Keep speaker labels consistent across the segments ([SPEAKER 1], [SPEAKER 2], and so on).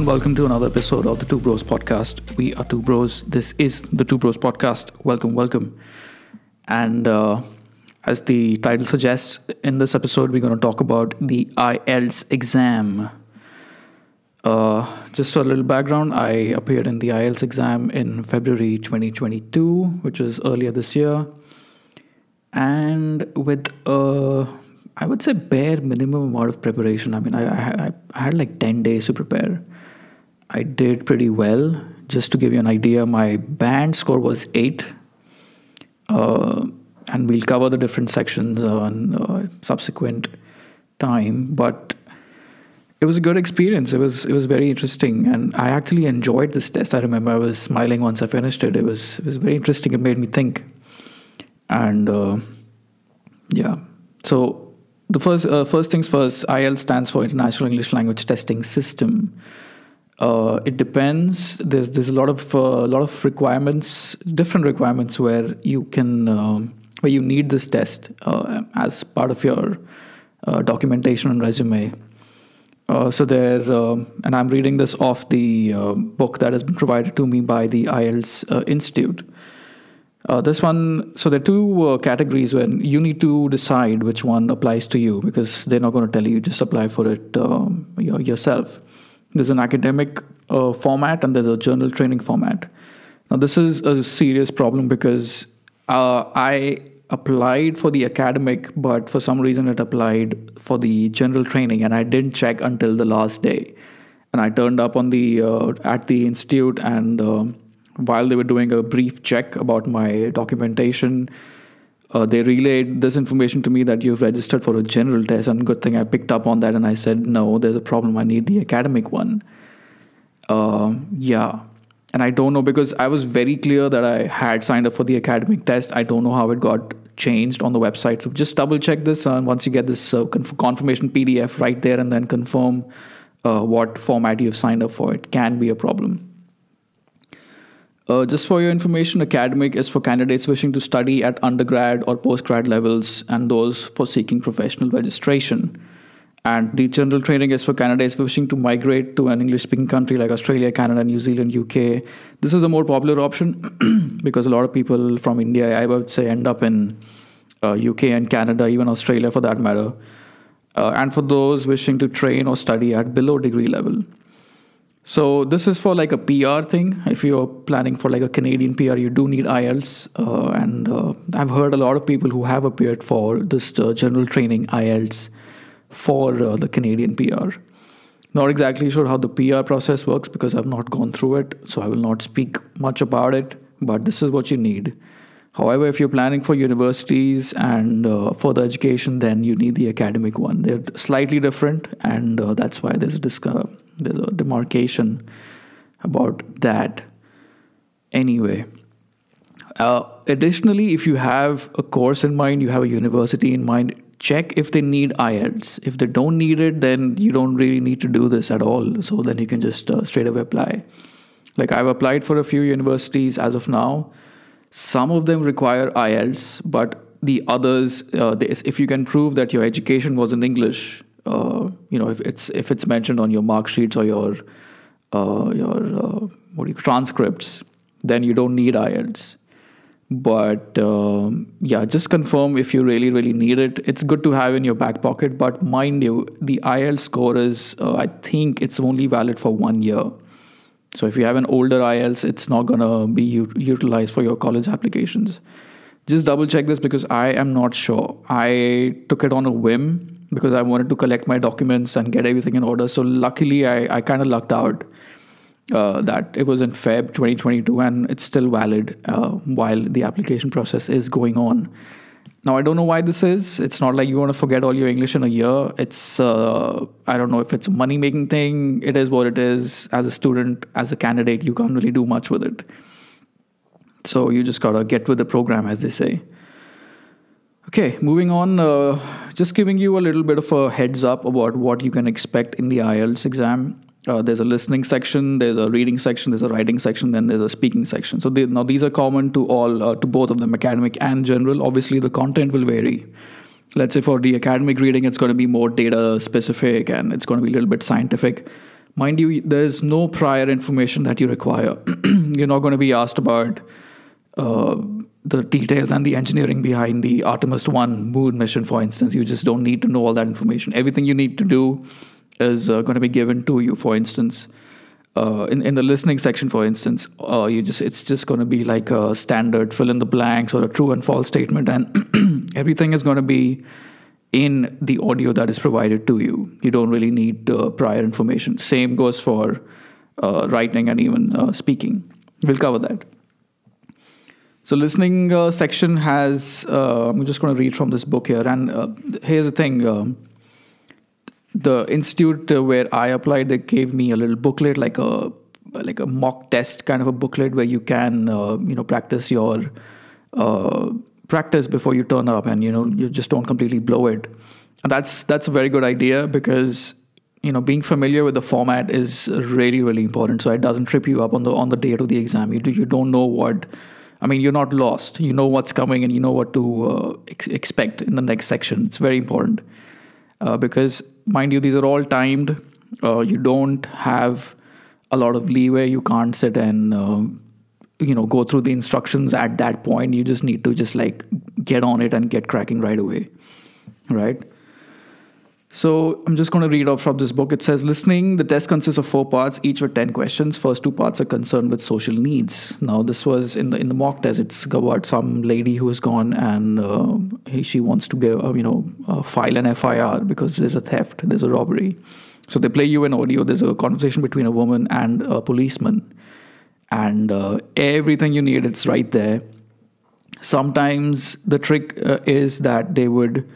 [SPEAKER 1] And welcome to another episode of the Two Bros podcast. We are Two Bros. This is the Two Bros podcast. Welcome, welcome. And uh, as the title suggests, in this episode, we're going to talk about the IELTS exam. Uh, just for a little background I appeared in the IELTS exam in February 2022, which is earlier this year. And with a, I would say, bare minimum amount of preparation. I mean, I, I, I had like 10 days to prepare. I did pretty well. Just to give you an idea, my band score was 8. Uh, and we'll cover the different sections on uh, subsequent time. But it was a good experience. It was it was very interesting, and I actually enjoyed this test. I remember I was smiling once I finished it. It was it was very interesting. It made me think, and uh, yeah. So the first uh, first things first. IELTS stands for International English Language Testing System. Uh, it depends. There's there's a lot of uh, lot of requirements, different requirements where you can um, where you need this test uh, as part of your uh, documentation and resume. Uh, so there, um, and I'm reading this off the uh, book that has been provided to me by the IELTS Institute. this one, so there are two categories when you need to decide which one applies to you because they're not going to tell you just apply for it um, yourself. There's an academic uh, format and there's a general training format. Now, this is a serious problem because uh, I applied for the academic, but for some reason it applied for the general training, and I didn't check until the last day. And I turned up on the uh, at the institute, and uh, while they were doing a brief check about my documentation, uh, they relayed this information to me that you've registered for a general test. And good thing I picked up on that, and I said, no, there's a problem. I need the academic one. Uh, yeah and I don't know because I was very clear that I had signed up for the academic test. I don't know how it got changed on the website. So just double check this, and once you get this uh, confirmation PDF right there, and then confirm uh, what format you've signed up for, it can be a problem. Uh, just for your information, academic is for candidates wishing to study at undergrad or postgrad levels, and those for seeking professional registration. And the general training is for candidates wishing to migrate to an English speaking country like Australia, Canada, New Zealand, UK. This is the more popular option because a lot of people from India, I would say, end up in uh, UK and Canada, even Australia for that matter. Uh, and for those wishing to train or study at below degree level. So this is for like a PR thing. If you're planning for like a Canadian PR, you do need IELTS. Uh, and uh, I've heard a lot of people who have appeared for this uh, general training IELTS for uh, the Canadian PR. Not exactly sure how the PR process works because I've not gone through it, so I will not speak much about it, but this is what you need. However, if you're planning for universities and uh, further education, then you need the academic one. They're slightly different, and uh, that's why there's a, disc- there's a demarcation about that. Anyway, uh, additionally, if you have a course in mind, you have a university in mind, check if they need IELTS. If they don't need it, then you don't really need to do this at all. So then you can just uh, straight away apply. Like I've applied for a few universities as of now. Some of them require IELTS, but the others, uh, if you can prove that your education was in English, uh, you know, if it's if it's mentioned on your mark sheets or your uh, your uh, what you transcripts, then you don't need IELTS but um, yeah just confirm if you really really need it. It's good to have in your back pocket but mind you the ielts score is uh, i think it's only valid for one year. So if you have an older ielts it's not to be u- utilized for your college applications. Just double check this because i am not sure. I took it on a whim because i wanted to collect my documents and get everything in order so luckily i, I kind of lucked out uh, that it was in Feb 2022 and it's still valid uh, while the application process is going on. Now, I don't know why this is. It's not like you want to forget all your English in a year. It's, uh, I don't know if it's a money making thing. It is what it is. As a student, as a candidate, you can't really do much with it. So you just got to get with the program, as they say. Okay, moving on, uh, just giving you a little bit of a heads up about what you can expect in the IELTS exam. Uh, there's a listening section, there's a reading section, there's a writing section, then there's a speaking section. So they, now these are common to all, uh, to both of them, academic and general. Obviously, the content will vary. Let's say for the academic reading, it's going to be more data specific and it's going to be a little bit scientific. mind you, there's no prior information that you require. You're not going to be asked about uh, the details and the engineering behind the Artemis 1 moon mission, for instance. You just don't need to know all that information. Everything you need to do is uh, going to be given to you, for instance. Uh, in, in the listening section, for instance, uh, you just it's just going to be like a standard fill in the blanks or a true and false statement, and everything is going to be in the audio that is provided to you. You don't really need uh, prior information. Same goes for writing and even speaking. We'll cover that. So, listening uh, section has. Uh, I'm just going to read from this book here, and uh, here's the thing. Um, the institute where I applied, they gave me a little booklet, like a like a mock test kind of a booklet where you can, you know, practice your practice before you turn up and you know you just don't completely blow it and that's that's a very good idea because you know being familiar with the format is really really important so it doesn't trip you up on the on the date of the exam you do, you don't know what i mean you're not lost. You know what's coming and you know what to uh, ex- expect in the next section. It's very important uh, because mind you these are all timed. Uh, you don't have a lot of leeway. You can't sit and uh, you know go through the instructions at that point. You just need to just like get on it and get cracking right away. Right so i'm just going to read off from this book. It says listening the test consists of four parts. Each with 10 questions. First two parts are concerned with social needs. Now this was in the in the mock test. It's about some lady who has gone and uh, she wants to give uh, you know uh, file an fir because there's a theft there's a robbery. So they play you an audio. There's a conversation between a woman and a policeman. And uh, everything you need it's right there. Sometimes the trick uh, is that they would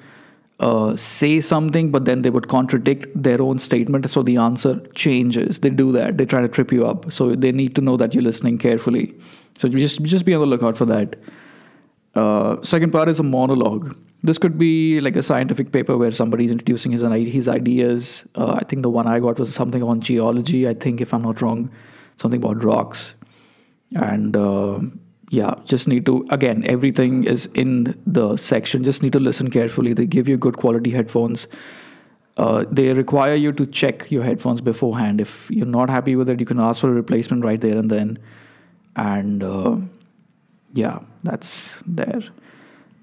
[SPEAKER 1] uh, say something but then they would contradict their own statement. So the answer changes. They do that. They try to trip you up. So they need to know that you're listening carefully. So just just be on the lookout for that. Uh, second part is a monologue. This could be like a scientific paper where somebody's introducing his his ideas. Uh, i think the one i got was something on geology i think if i'm not wrong. Something about rocks. And uh, yeah just need to again everything is in the section. Just need to listen carefully. They give you good quality headphones. Uh, they require you to check your headphones beforehand. If you're not happy with it you can ask for a replacement right there and then. And uh, yeah that's there.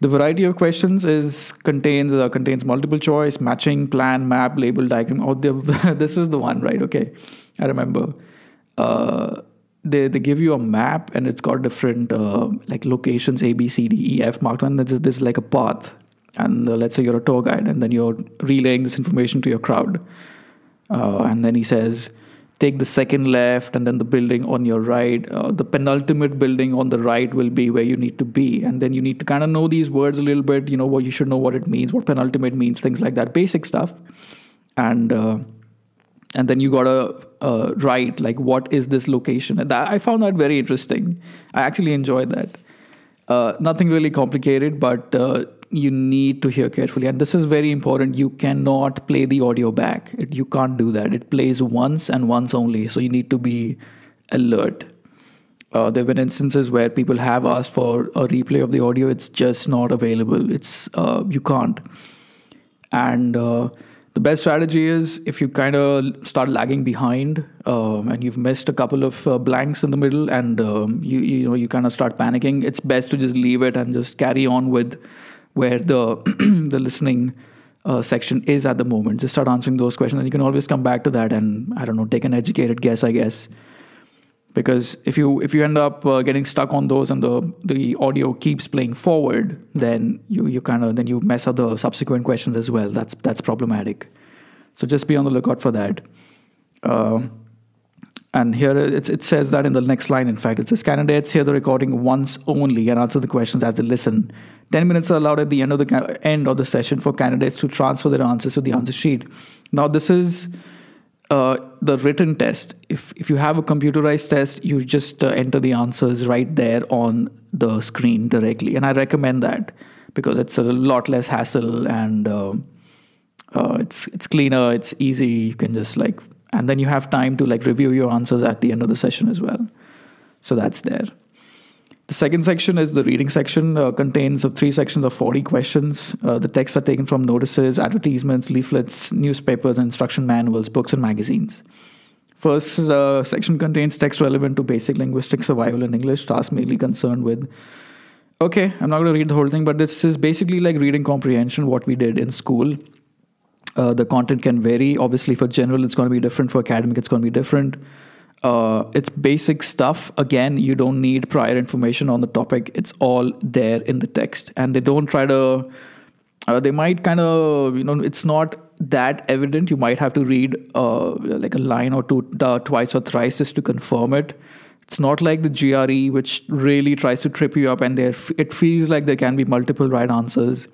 [SPEAKER 1] The variety of questions is contains uh, contains multiple choice matching plan map label diagram. Oh this is the one right? Okay. I remember. Uh, they they give you a map and it's got different uh, like locations A B C D E F marked on. This is this is like a path, and uh, let's say you're a tour guide and then you're relaying this information to your crowd, uh, and then he says. Take the second left, and then the building on your right. Uh, the penultimate building on the right will be where you need to be, and then you need to kind of know these words a little bit. You know what you should know what it means, what penultimate means, things like that, basic stuff. And uh, and then you gotta uh, write like what is this location? And that, i found that very interesting. I actually enjoyed that. Uh, nothing really complicated but uh, you need to hear carefully. And this is very important. You cannot play the audio back. It, you can't do that. It plays once and once only. So you need to be alert. Uh, there have been instances where people have asked for a replay of the audio. It's just not available. It's uh, you can't. And uh, the best strategy is if you kind of start lagging behind um, and you've missed a couple of uh, blanks in the middle and um, you you know you kind of start panicking it's best to just leave it and just carry on with where the the listening uh, section is at the moment. Just start answering those questions and you can always come back to that and i don't know take an educated guess i guess because if you if you end up uh, getting stuck on those and the the audio keeps playing forward then you you kind of then you mess up the subsequent questions as well. That's that's problematic. So just be on the lookout for that. Uh, and here it, it says that in the next line in fact it says candidates hear the recording once only and answer the questions as they listen. 10 minutes are allowed at the end of the end of the session for candidates to transfer their answers to the answer sheet. Now this is uh, the written test, if, if you have a computerized test, you just uh, enter the answers right there on the screen directly. And I recommend that because it's a lot less hassle and uh, uh, it's it's cleaner, it's easy. You can just like, and then you have time to like review your answers at the end of the session as well. So that's there. The second section is the reading section, uh, contains of three sections of 40 questions. Uh, the texts are taken from notices, advertisements, leaflets, newspapers, instruction manuals, books, and magazines. First uh, section contains text relevant to basic linguistic survival in English, tasks mainly concerned with. Okay, I'm not going to read the whole thing, but this is basically like reading comprehension, what we did in school. Uh, the content can vary. Obviously, for general, it's going to be different. For academic, it's going to be different. Uh, it's basic stuff. Again, you don't need prior information on the topic. It's all there in the text, and they don't try to. Uh, they might kind of, you know, it's not that evident. You might have to read uh, like a line or two uh, twice or thrice just to confirm it. It's not like the GRE, which really tries to trip you up, and there it feels like there can be multiple right answers.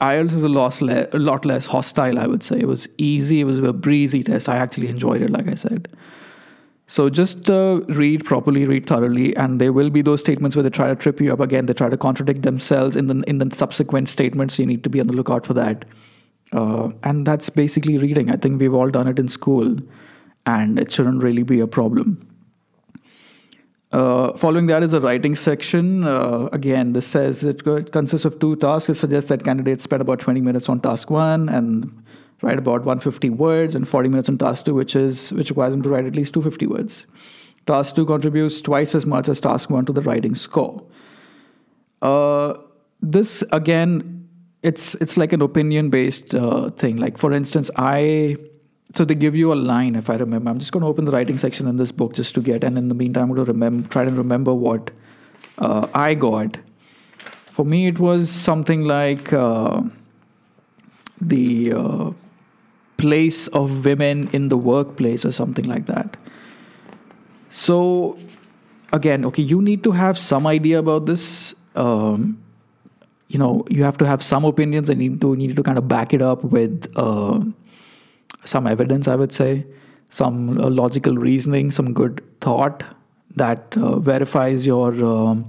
[SPEAKER 1] IELTS is a lot, le- a lot less hostile, I would say. It was easy. It was a breezy test. I actually enjoyed it, like I said. So just uh, read properly, read thoroughly, and there will be those statements where they try to trip you up again. They try to contradict themselves in the in the subsequent statements. You need to be on the lookout for that. Uh, and that's basically reading. I think we've all done it in school, and it shouldn't really be a problem. Uh, following that is a writing section. Uh, again, this says it consists of two tasks. It suggests that candidates spend about 20 minutes on task one and write about 150 words and 40 minutes on task 2 which is which requires them to write at least 250 words. Task 2 contributes twice as much as task 1 to the writing score. Uh, this again it's it's like an opinion based uh, thing. Like for instance i so they give you a line if i remember. I'm just going to open the writing section in this book just to get and in the meantime i'm going to remember try to remember what uh, i got. For me it was something like uh, the uh, place of women in the workplace or something like that. So, again, okay, you need to have some idea about this. Um, you know, you have to have some opinions and need to need to kind of back it up with uh, some evidence. I would say some uh, logical reasoning, some good thought that uh, verifies your um,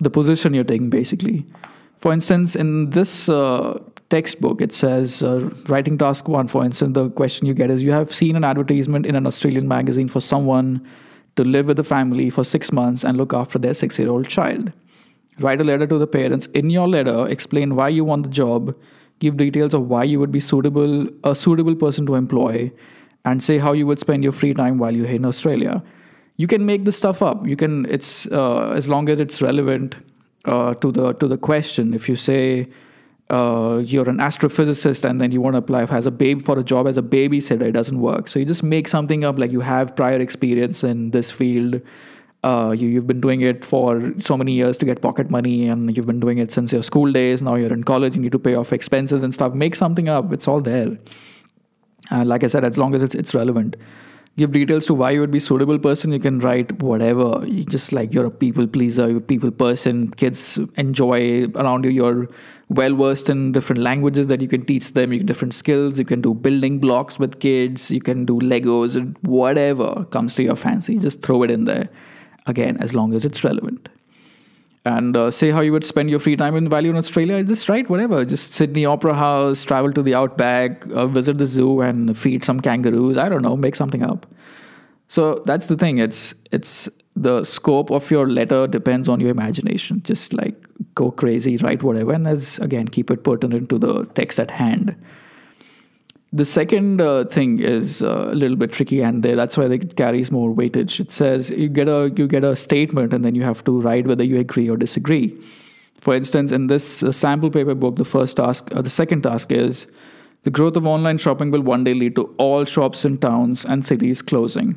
[SPEAKER 1] the position you're taking. Basically, for instance, in this uh, textbook, it says uh, writing task one, for instance, the question you get is you have seen an advertisement in an Australian magazine for someone to live with a family for six months and look after their six year old child. Write a letter to the parents. In your letter, explain why you want the job, give details of why you would be suitable, a suitable person to employ, and say how you would spend your free time while you're in Australia. You can make this stuff up. You can. It's uh, as long as it's relevant uh, to the to the question. If you say uh, you're an astrophysicist and then you want to apply as a babe for a job as a babysitter, it doesn't work. So you just make something up like you have prior experience in this field. Uh, you, you've been doing it for so many years to get pocket money and you've been doing it since your school days. Now you're in college, you need to pay off expenses and stuff. Make something up, it's all there. Uh, like I said, as long as it's, it's relevant give details to why you would be suitable person. You can write whatever. You just like you're a people pleaser you're a people person. Kids enjoy around you. You're well versed in different languages that you can teach them. You different skills. You can do building blocks with kids. You can do legos whatever comes to your fancy. Just throw it in there. Again as long as it's relevant and uh, say how you would spend your free time in value in Australia. Just write whatever. Just Sydney Opera House, travel to the outback, uh, visit the zoo, and feed some kangaroos. I don't know, make something up. So that's the thing. It's it's the scope of your letter depends on your imagination. Just like go crazy, write whatever, and as again keep it pertinent to the text at hand. The second uh, thing is uh, a little bit tricky, and they, that's why it carries more weightage. It says you get a you get a statement, and then you have to write whether you agree or disagree. For instance, in this uh, sample paper book, the first task, uh, the second task is the growth of online shopping will one day lead to all shops in towns and cities closing.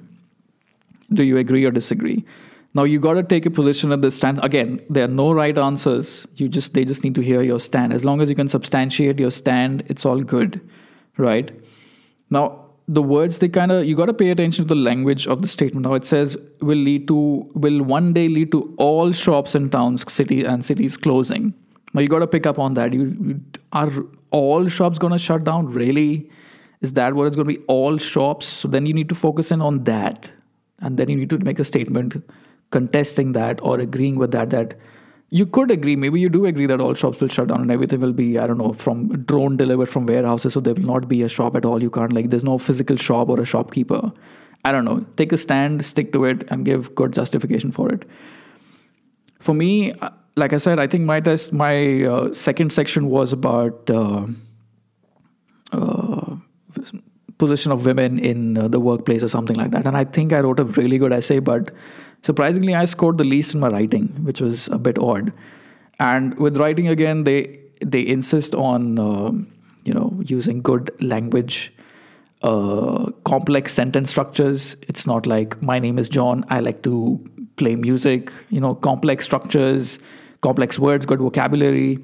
[SPEAKER 1] Do you agree or disagree? Now you got to take a position at this stand. Again, there are no right answers. You just they just need to hear your stand. As long as you can substantiate your stand, it's all good right? Now, the words they kind of you got to pay attention to the language of the statement. Now it says will lead to will one day lead to all shops in towns, city and cities closing. Now you got to pick up on that. You, you are all shops going to shut down? Really? Is that what it's going to be? All shops? So then you need to focus in on that, and then you need to make a statement contesting that or agreeing with that. That you could agree, maybe you do agree that all shops will shut down and everything will be, I don't know, from drone delivered from warehouses. So there will not be a shop at all. You can't, like, there's no physical shop or a shopkeeper. I don't know. Take a stand, stick to it, and give good justification for it. For me, uh, like I said, I think my test, my uh, second section was about uh, uh, position of women in uh, the workplace or something like that. And I think I wrote a really good essay, but surprisingly, I scored the least in my writing, which was a bit odd. And with writing again, they they insist on uh, you know using good language uh, complex sentence structures. It's not like my name is John. I like to play music. You know, complex structures, complex words, good vocabulary,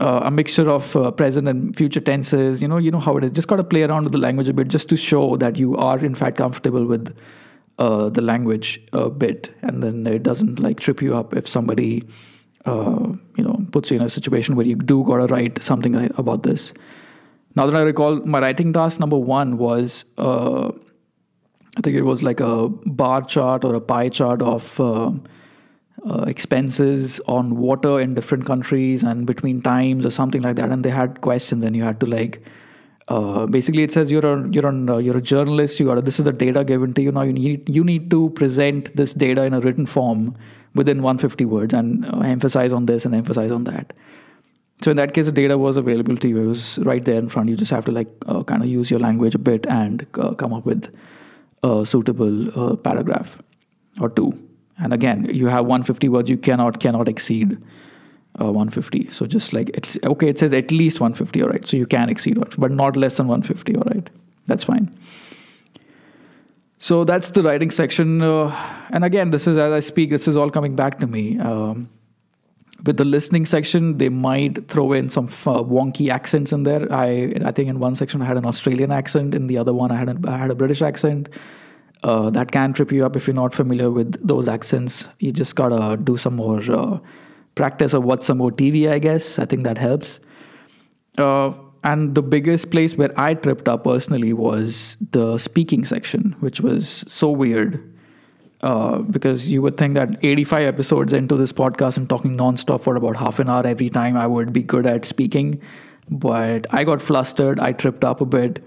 [SPEAKER 1] uh, a mixture of uh, present and future tenses. You know, you know how it is. Just got to play around with the language a bit, just to show that you are in fact comfortable with uh, the language a bit, and then it doesn't like trip you up if somebody. Uh, you know, puts you in a situation where you do gotta write something about this. Now that I recall, my writing task number one was uh, I think it was like a bar chart or a pie chart of uh, uh, expenses on water in different countries and between times or something like that. And they had questions, and you had to like. Uh, basically, it says you're a you're a you're a journalist. You got this is the data given to you. Now you need you need to present this data in a written form within 150 words and uh, emphasize on this and emphasize on that. So in that case, the data was available to you. It was right there in front. You just have to like uh, kind of use your language a bit and uh, come up with a suitable uh, paragraph or two. And again, you have 150 words. You cannot cannot exceed uh, 150. So just like it's okay, it says at least 150. All right. So you can exceed, but not less than 150. All right. That's fine. So that's the writing section. Uh, and again, this is as I speak. This is all coming back to me. Um, with the listening section, they might throw in some uh, wonky accents in there. I I think in one section I had an Australian accent, in the other one I had a, I had a British accent. Uh, that can trip you up if you're not familiar with those accents. You just gotta do some more uh, practice or watch some more TV, I guess. I think that helps. Uh, and the biggest place where I tripped up personally was the speaking section, which was so weird uh, because you would think that 85 episodes into this podcast and talking nonstop for about half an hour every time, I would be good at speaking. But I got flustered. I tripped up a bit.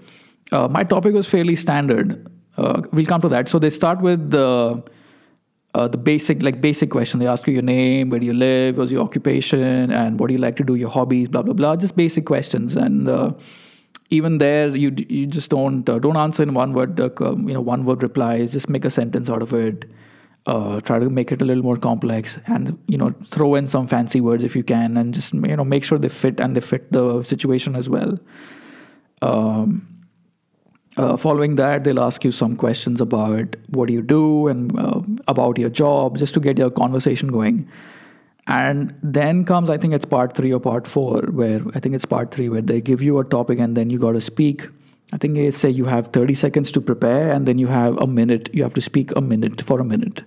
[SPEAKER 1] Uh, my topic was fairly standard. Uh, we'll come to that. So they start with the uh, the basic like basic question. They ask you your name, where do you live, what's your occupation, and what do you like to do, your hobbies, blah blah blah. Just basic questions and uh, even there you you just don't uh, don't answer in one word uh, you know one word replies just make a sentence out of it uh, try to make it a little more complex and you know throw in some fancy words if you can and just you know make sure they fit and they fit the situation as well um, uh, following that they'll ask you some questions about what do you do and uh, about your job just to get your conversation going and then comes, I think it's part three or part four, where I think it's part three, where they give you a topic and then you got to speak. I think they say you have 30 seconds to prepare and then you have a minute, you have to speak a minute for a minute.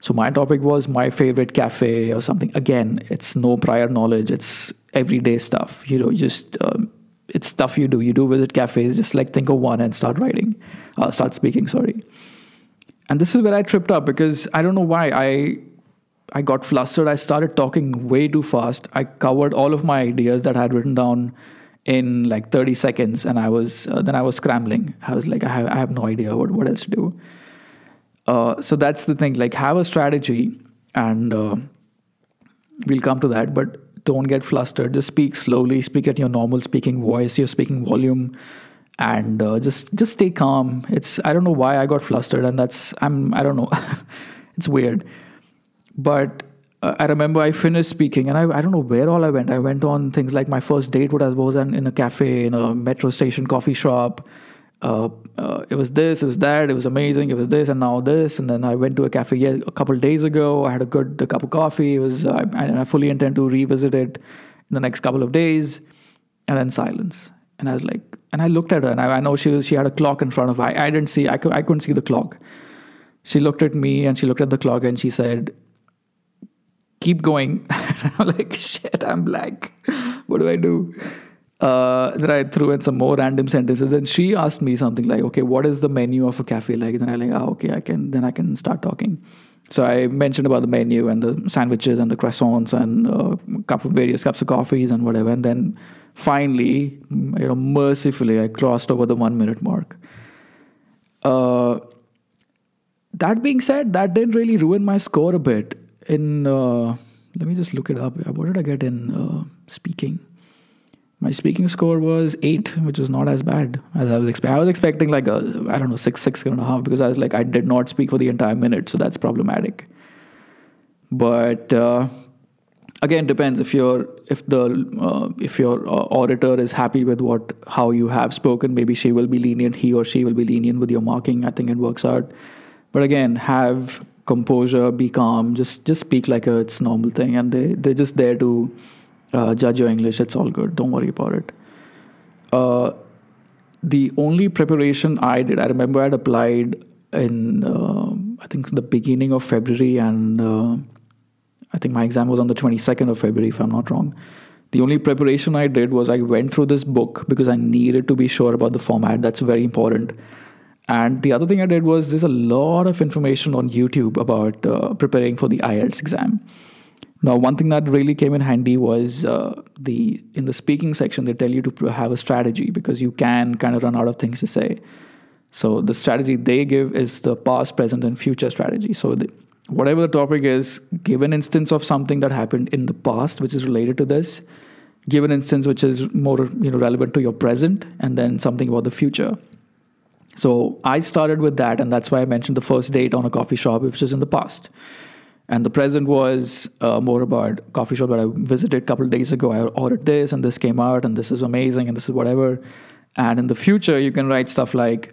[SPEAKER 1] So my topic was my favorite cafe or something. Again, it's no prior knowledge, it's everyday stuff. You know, just um, it's stuff you do. You do visit cafes, just like think of one and start writing, uh, start speaking, sorry. And this is where I tripped up because I don't know why. I I got flustered. I started talking way too fast. I covered all of my ideas that I had written down in like 30 seconds, and I was uh, then I was scrambling. I was like, I have, I have no idea what what else to do. Uh, so that's the thing. Like, have a strategy, and uh, we'll come to that. But don't get flustered. Just speak slowly. Speak at your normal speaking voice, your speaking volume, and uh, just just stay calm. It's I don't know why I got flustered, and that's I'm I don't know. it's weird but uh, I remember I finished speaking, and I, I don't know where all I went. I went on things like my first date, what I was in, in a cafe, in a metro station coffee shop. Uh, uh, it was this, it was that, it was amazing, it was this, and now this. And then I went to a cafe a couple days ago. I had a good a cup of coffee. It was, uh, and I fully intend to revisit it in the next couple of days. And then silence. And I was like, and I looked at her, and I, I know she was, she had a clock in front of her. I, I didn't see, I, I couldn't see the clock. She looked at me, and she looked at the clock, and she said, keep going. I'm like, shit, I'm blank. what do I do? Uh, then I threw in some more random sentences, and she asked me something like, "Okay, what is the menu of a cafe like?" Then I like, "Ah, okay, I can." Then I can start talking. So I mentioned about the menu and the sandwiches and the croissants and uh, cup of various cups of coffees and whatever. And then finally, you know, mercifully, I crossed over the one minute mark. Uh, that being said, that didn't really ruin my score a bit in uh, let me just look it up what did i get in uh, speaking my speaking score was eight, which was not as bad as I was expecting. I was expecting like a I don't know six, six and a half because I was like I did not speak for the entire minute, so that's problematic. But uh, again, depends if your if the uh, if your uh, auditor is happy with what how you have spoken, maybe she will be lenient. He or she will be lenient with your marking. I think it works out. But again, have composure, be calm, just just speak like a, it's normal thing, and they they're just there to uh, judge your English. It's all good. Don't worry about it. Uh, the only preparation I did, I remember I'd applied in, uh, I think, the beginning of February, and uh, I think my exam was on the 22nd of February, if I'm not wrong. The only preparation I did was I went through this book because I needed to be sure about the format. That's very important. And the other thing I did was there's a lot of information on YouTube about uh, preparing for the IELTS exam. Now, one thing that really came in handy was uh, the in the speaking section they tell you to have a strategy because you can kind of run out of things to say. So the strategy they give is the past, present, and future strategy. So the, whatever the topic is, give an instance of something that happened in the past which is related to this. Give an instance which is more you know relevant to your present, and then something about the future. So I started with that, and that's why I mentioned the first date on a coffee shop, which is in the past. And the present was uh, more about coffee shop that I visited a couple days ago. I ordered this and this came out and this is amazing and this is whatever. And in the future, you can write stuff like,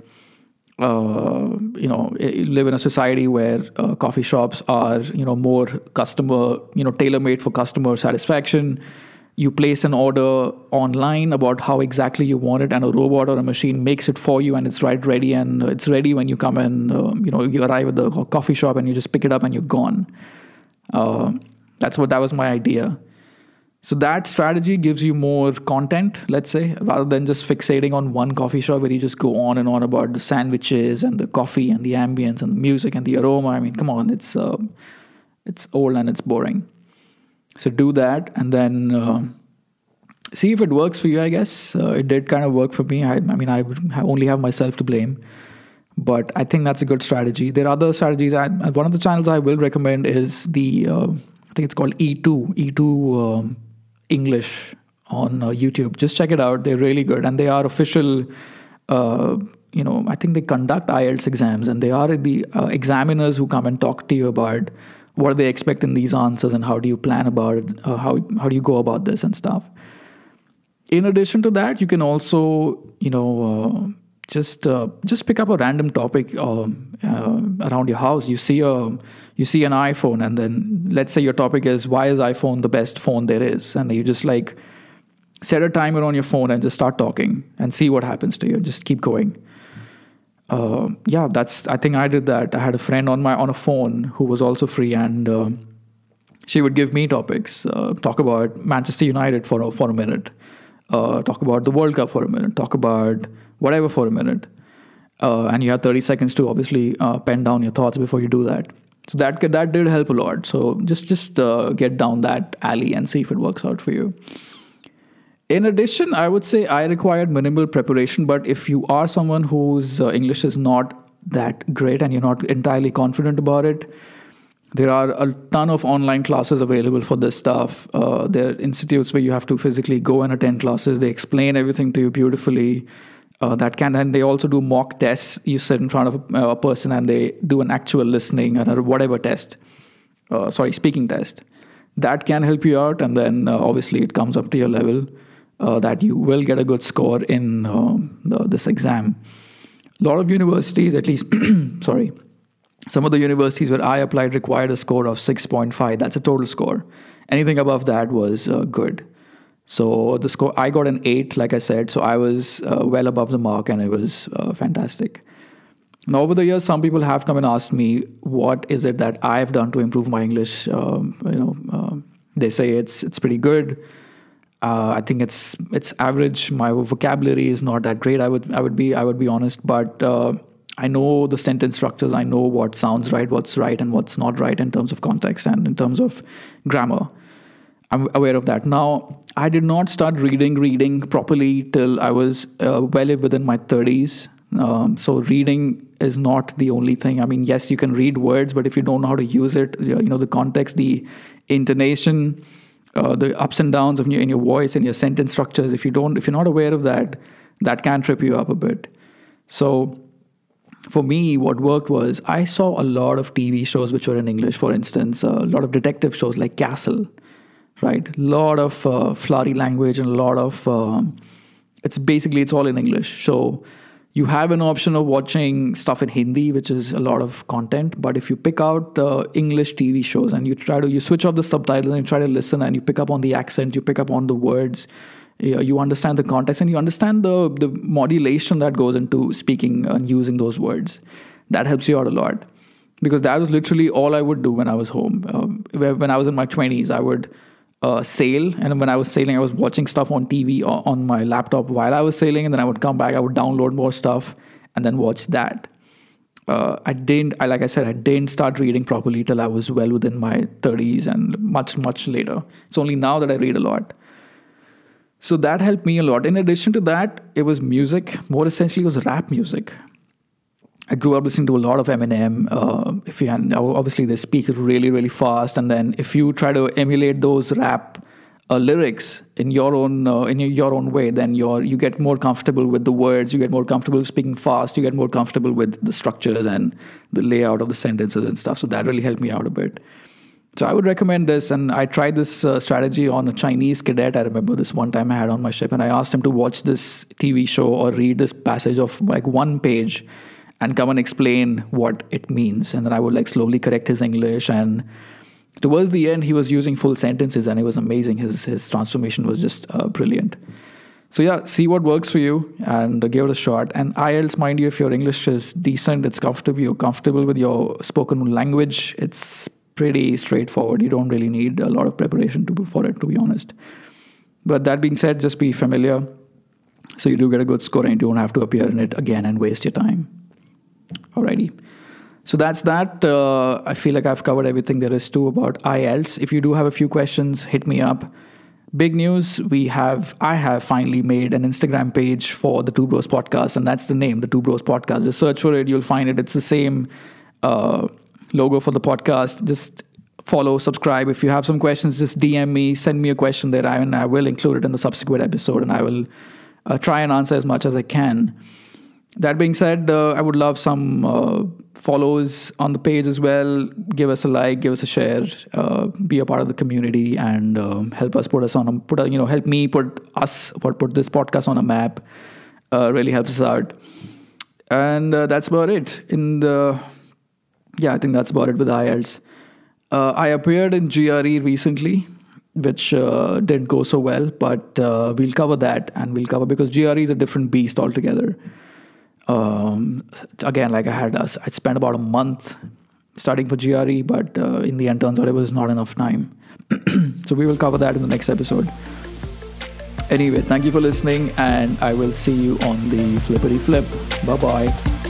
[SPEAKER 1] uh, you know, live in a society where uh, coffee shops are, you know, more customer, you know, tailor made for customer satisfaction you place an order online about how exactly you want it and a robot or a machine makes it for you and it's right ready and it's ready when you come in um, you know you arrive at the coffee shop and you just pick it up and you're gone. Uh, that's what that was my idea. So that strategy gives you more content let's say rather than just fixating on one coffee shop where you just go on and on about the sandwiches and the coffee and the ambience and the music and the aroma. I mean come on it's uh, it's old and it's boring so do that and then uh, see if it works for you, I guess. Uh, it did kind of work for me. I, I mean, I only have myself to blame. But I think that's a good strategy. There are other strategies. I, one of the channels I will recommend is the, uh, I think it's called E2, E2 um, English on uh, YouTube. Just check it out. They're really good. And they are official uh, you know, I think they conduct IELTS exams and they are the uh, examiners who come and talk to you about what do they expect in these answers and how do you plan about it uh, how how do you go about this and stuff. In addition to that you can also you know uh, just uh, just pick up a random topic um, uh, around your house. You see a you see an iphone and then let's say your topic is why is iphone the best phone there is? And you just like set a timer on your phone and just start talking and see what happens to you. Just keep going uh, yeah, that's. I think I did that. I had a friend on my on a phone who was also free, and uh, she would give me topics. Uh, talk about Manchester United for a, for a minute. Uh, talk about the World Cup for a minute. Talk about whatever for a minute. Uh, and you have 30 seconds to obviously uh, pen down your thoughts before you do that. So that that did help a lot. So just just get down that alley and see if it works out for you. In addition, I would say I required minimal preparation, but if you are someone whose uh, English is not that great and you're not entirely confident about it, there are a ton of online classes available for this stuff. Uh, there are institutes where you have to physically go and attend classes. They explain everything to you beautifully. Uh, that can and they also do mock tests. You sit in front of a, a person and they do an actual listening or whatever test. Uh, sorry, speaking test. That can help you out, and then uh, obviously it comes up to your level uh, that you will get a good score in uh, the, this exam. A lot of universities, at least, sorry, some of the universities where I applied required a score of 6.5. That's a total score. Anything above that was uh, good. So the score, I got an 8, like I said. So I was uh, well above the mark and it was uh, fantastic. Now, over the years, some people have come and asked me, what is it that I've done to improve my English? Um, you know, uh, they say it's it's pretty good uh, I think it's it's average. My vocabulary is not that great. I would I would be I would be honest, but uh, I know the sentence structures. I know what sounds right, what's right, and what's not right in terms of context and in terms of grammar. I'm aware of that. Now, I did not start reading reading properly till I was uh, well within my 30s. Um, so reading is not the only thing. I mean, yes, you can read words, but if you don't know how to use it, you know the context, the intonation uh, the ups and downs of your, in your voice and your sentence structures. If you don't, if you're not aware of that, that can trip you up a bit. So for me, what worked was I saw a lot of TV shows which were in English. For instance, a lot of detective shows like Castle, right? A lot of uh, flowery language and a lot of um, it's basically it's all in English. So you have an option of watching stuff in Hindi, which is a lot of content. But if you pick out uh, English TV shows and you try to you switch off the subtitles and you try to listen and you pick up on the accent, you pick up on the words, you understand the context and you understand the the modulation that goes into speaking and using those words. That helps you out a lot because that was literally all I would do when I was home. Um, when I was in my twenties, I would uh, sail. And when I was sailing, I was watching stuff on TV or on my laptop while I was sailing. And then I would come back, I would download more stuff and then watch that. Uh, I didn't, I, like I said, I didn't start reading properly till I was well within my 30s and much, much later. It's only now that I read a lot. So that helped me a lot. In addition to that, it was music. More essentially, it was rap music. I grew up listening to a lot of Eminem. Uh, if you obviously they speak really really fast, and then if you try to emulate those rap uh, lyrics in your own uh, in your own way, then you you get more comfortable with the words. You get more comfortable speaking fast. You get more comfortable with the structures and the layout of the sentences and stuff. So that really helped me out a bit. So I would recommend this, and I tried this uh, strategy on a Chinese cadet. I remember this one time I had on my ship, and I asked him to watch this TV show or read this passage of like one page and come and explain what it means. And then I would like slowly correct his English. And towards the end, he was using full sentences and it was amazing. His, his transformation was just uh, brilliant. So, yeah, see what works for you and give it a shot. And IELTS, mind you, if your English is decent, it's comfortable, you're comfortable with your spoken language, it's pretty straightforward. You don't really need a lot of preparation to, for it, to be honest. But that being said, just be familiar so you do get a good score and you don't have to appear in it again and waste your time. Alrighty. So that's that. Uh, I feel like I've covered everything there is to about IELTS. If you do have a few questions, hit me up. Big news, we have I have finally made an Instagram page for the Two Bros podcast, and that's the name, the Two Bros podcast. Just search for it, you'll find it. It's the same uh, logo for the podcast. Just follow, subscribe. If you have some questions, just DM me, send me a question there, and I will include it in the subsequent episode, and I will uh, try and answer as much as I can. That being said, uh, I would love some uh, follows on the page as well. Give us a like, give us a share, uh, be a part of the community, and um, help us put us on a put a, you know help me put us put put this podcast on a map. Uh, really helps us out, and uh, that's about it. In the yeah, I think that's about it with IELTS. Uh, I appeared in GRE recently, which didn't go so well, but we'll cover that, and we'll cover because GRE is a different beast altogether um, again, like I had, uh, I spent about a month studying for GRE, but uh, in the end, turns out it was not enough time. so we will cover that in the next episode. Anyway, thank you for listening, and I will see you on the Flippery Flip. Bye bye.